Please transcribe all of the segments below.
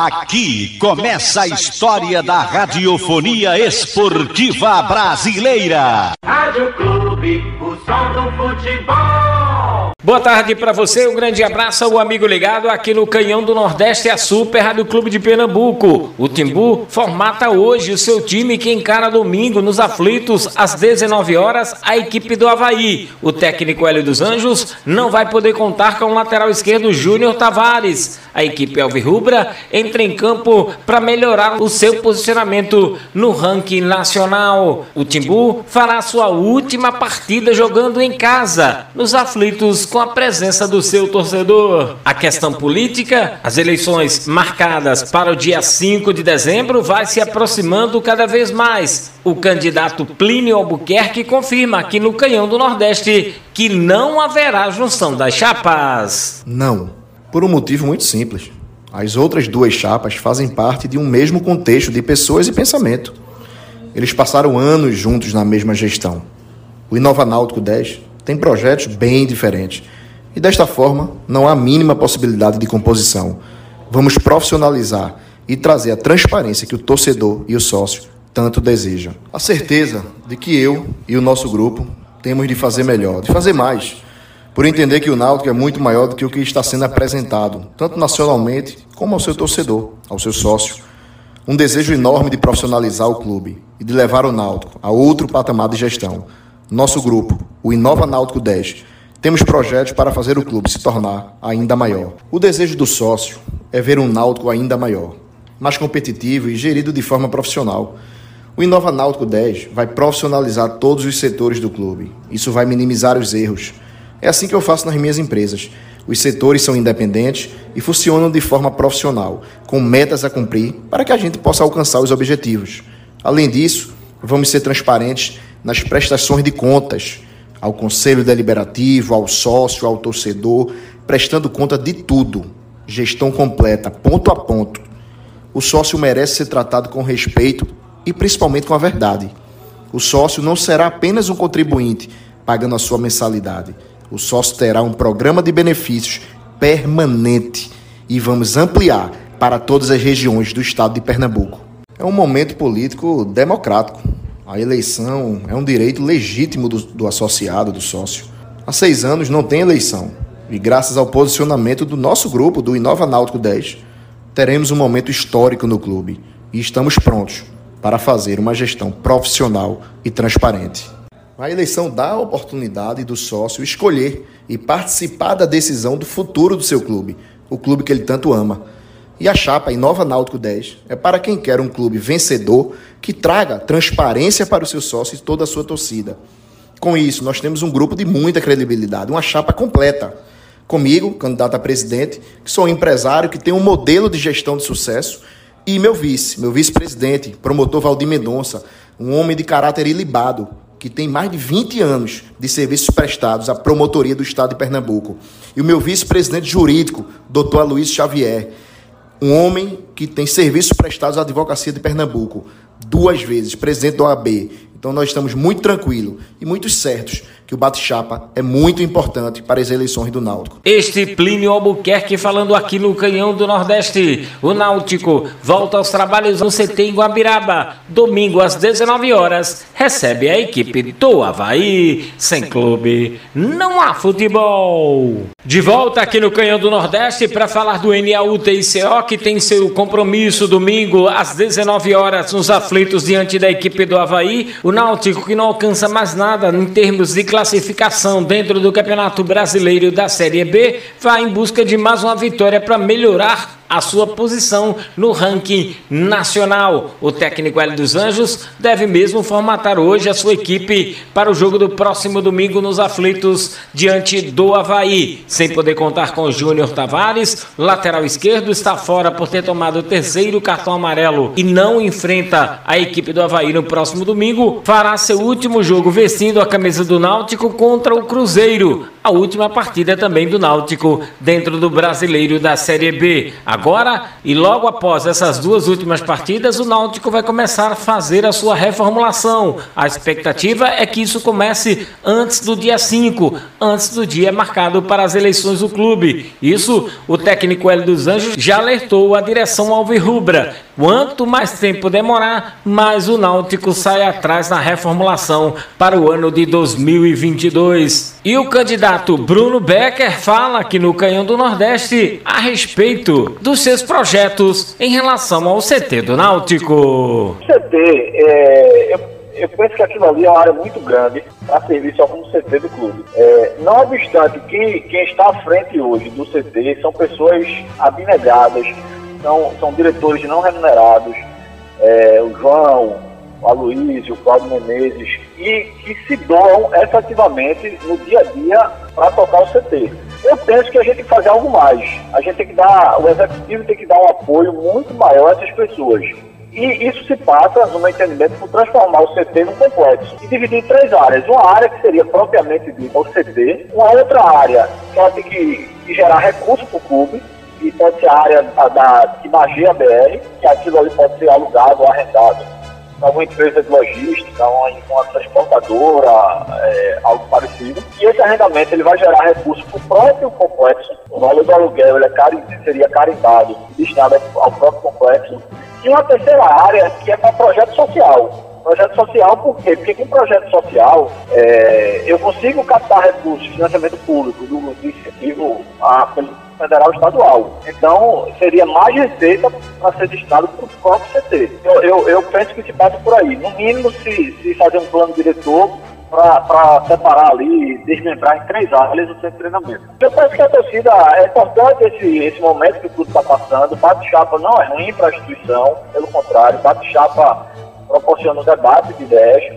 Aqui começa a história da radiofonia esportiva brasileira. Rádio Clube, o som do futebol. Boa tarde para você, um grande abraço ao amigo ligado aqui no Canhão do Nordeste, a Super Rádio Clube de Pernambuco. O Timbu formata hoje o seu time que encara domingo nos aflitos às 19 horas a equipe do Havaí. O técnico Hélio dos Anjos não vai poder contar com o lateral esquerdo Júnior Tavares. A equipe Alvirrubra entra em campo para melhorar o seu posicionamento no ranking nacional. O Timbu fará sua última partida jogando em casa, nos aflitos com a presença do seu torcedor. A questão política, as eleições marcadas para o dia 5 de dezembro, vai se aproximando cada vez mais. O candidato Plínio Albuquerque confirma aqui no Canhão do Nordeste que não haverá junção das chapas. Não, por um motivo muito simples. As outras duas chapas fazem parte de um mesmo contexto de pessoas e pensamento. Eles passaram anos juntos na mesma gestão. O Inova Náutico 10 tem projetos bem diferentes. E desta forma, não há mínima possibilidade de composição. Vamos profissionalizar e trazer a transparência que o torcedor e o sócio tanto desejam. A certeza de que eu e o nosso grupo temos de fazer melhor, de fazer mais, por entender que o Náutico é muito maior do que o que está sendo apresentado, tanto nacionalmente como ao seu torcedor, ao seu sócio. Um desejo enorme de profissionalizar o clube e de levar o Náutico a outro patamar de gestão nosso grupo, o Inova Náutico 10, temos projetos para fazer o clube se tornar ainda maior. O desejo do sócio é ver um Náutico ainda maior, mais competitivo e gerido de forma profissional. O Inova Náutico 10 vai profissionalizar todos os setores do clube. Isso vai minimizar os erros. É assim que eu faço nas minhas empresas. Os setores são independentes e funcionam de forma profissional, com metas a cumprir para que a gente possa alcançar os objetivos. Além disso, vamos ser transparentes nas prestações de contas ao Conselho Deliberativo, ao sócio, ao torcedor, prestando conta de tudo. Gestão completa, ponto a ponto. O sócio merece ser tratado com respeito e principalmente com a verdade. O sócio não será apenas um contribuinte pagando a sua mensalidade. O sócio terá um programa de benefícios permanente e vamos ampliar para todas as regiões do estado de Pernambuco. É um momento político democrático a eleição é um direito legítimo do, do associado, do sócio. Há seis anos não tem eleição. E graças ao posicionamento do nosso grupo, do Inova Náutico 10, teremos um momento histórico no clube. E estamos prontos para fazer uma gestão profissional e transparente. A eleição dá a oportunidade do sócio escolher e participar da decisão do futuro do seu clube, o clube que ele tanto ama. E a chapa Inova Náutico 10 é para quem quer um clube vencedor que traga transparência para o seu sócio e toda a sua torcida. Com isso, nós temos um grupo de muita credibilidade, uma chapa completa. Comigo, candidato a presidente, que sou um empresário que tem um modelo de gestão de sucesso, e meu vice, meu vice-presidente, promotor Valdir Mendonça, um homem de caráter ilibado, que tem mais de 20 anos de serviços prestados à promotoria do Estado de Pernambuco. E o meu vice-presidente jurídico, doutor Aloysio Xavier, um homem que tem serviços prestados à advocacia de Pernambuco, duas vezes, presidente da OAB. Então nós estamos muito tranquilos e muito certos que o bate-chapa é muito importante para as eleições do Náutico. Este Plínio Albuquerque falando aqui no Canhão do Nordeste. O Náutico volta aos trabalhos no CT em Guabiraba. Domingo às 19 horas recebe a equipe do Havaí. Sem clube, não há futebol. De volta aqui no Canhão do Nordeste para falar do NAUTICO que tem seu compromisso domingo às 19 horas nos aflitos diante da equipe do Havaí. O Náutico que não alcança mais nada em termos de classificação dentro do Campeonato Brasileiro da Série B, vai em busca de mais uma vitória para melhorar a sua posição no ranking nacional. O técnico Hélio dos Anjos deve mesmo formatar hoje a sua equipe para o jogo do próximo domingo nos aflitos diante do Havaí. Sem poder contar com Júnior Tavares, lateral esquerdo está fora por ter tomado o terceiro cartão amarelo e não enfrenta a equipe do Havaí no próximo domingo. Fará seu último jogo vestindo a camisa do Náutico contra o Cruzeiro a última partida também do Náutico dentro do Brasileiro da Série B. Agora, e logo após essas duas últimas partidas, o Náutico vai começar a fazer a sua reformulação. A expectativa é que isso comece antes do dia 5, antes do dia marcado para as eleições do clube. Isso, o técnico Hélio dos Anjos já alertou a direção alvirrubra. Quanto mais tempo demorar, mais o Náutico sai atrás na reformulação para o ano de 2022. E o candidato Bruno Becker fala aqui no Canhão do Nordeste a respeito dos seus projetos em relação ao CT do Náutico. CT, é, eu, eu penso que aquilo ali é uma área muito grande servir só como CT do clube. É, não obstante que quem está à frente hoje do CT são pessoas abnegadas, são, são diretores não remunerados, é, o João, o Aloysio, o Claudio Menezes, e que se doam efetivamente no dia a dia para tocar o CT. Eu penso que a gente tem que fazer algo mais. A gente tem que dar, o executivo tem que dar um apoio muito maior a essas pessoas. E isso se passa, no meu entendimento, por transformar o CT num complexo e dividir em três áreas. Uma área que seria propriamente dita o CT, uma outra área que ela tem que, gerar recursos para o clube, e pode ser a área da, da, que BR, que aquilo ali pode ser alugado ou arrendado alguma empresa de logística, uma, uma transportadora, é, algo parecido. E esse arrendamento ele vai gerar recursos para o próprio complexo. O valor do aluguel ele é carim, seria carimbado, destinado ao próprio complexo. E uma terceira área que é para projeto social. Projeto social por quê? Porque com projeto social é, eu consigo captar recursos, financiamento público, do, incentivo a, federal estadual. Então, seria mais receita para ser destinado para o próprio CT. Eu, eu, eu, penso que se passa por aí. No mínimo, se, se fazer um plano diretor para separar ali, desmembrar em três áreas o centro de treinamento. Eu penso que a torcida, é importante esse, esse momento que o clube está passando. Bate-chapa não é ruim para a instituição, pelo contrário, bate-chapa proporciona um debate de ideias.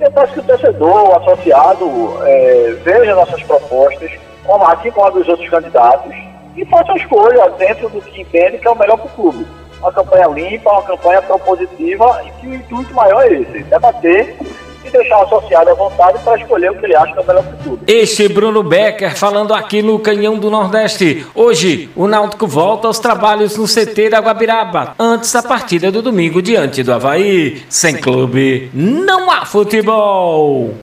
Eu peço que o torcedor, o associado, é, veja nossas propostas, como, assim como a dos outros candidatos, e faça a escolha dentro do que entende que é o melhor para o clube. Uma campanha limpa, uma campanha propositiva e que o intuito maior é esse, debater e deixar o associado à vontade para escolher o que ele acha que é o melhor tudo. Este Bruno Becker falando aqui no Canhão do Nordeste. Hoje, o Náutico volta aos trabalhos no CT da Guabiraba, antes da partida do domingo diante do Havaí. Sem clube, não há futebol.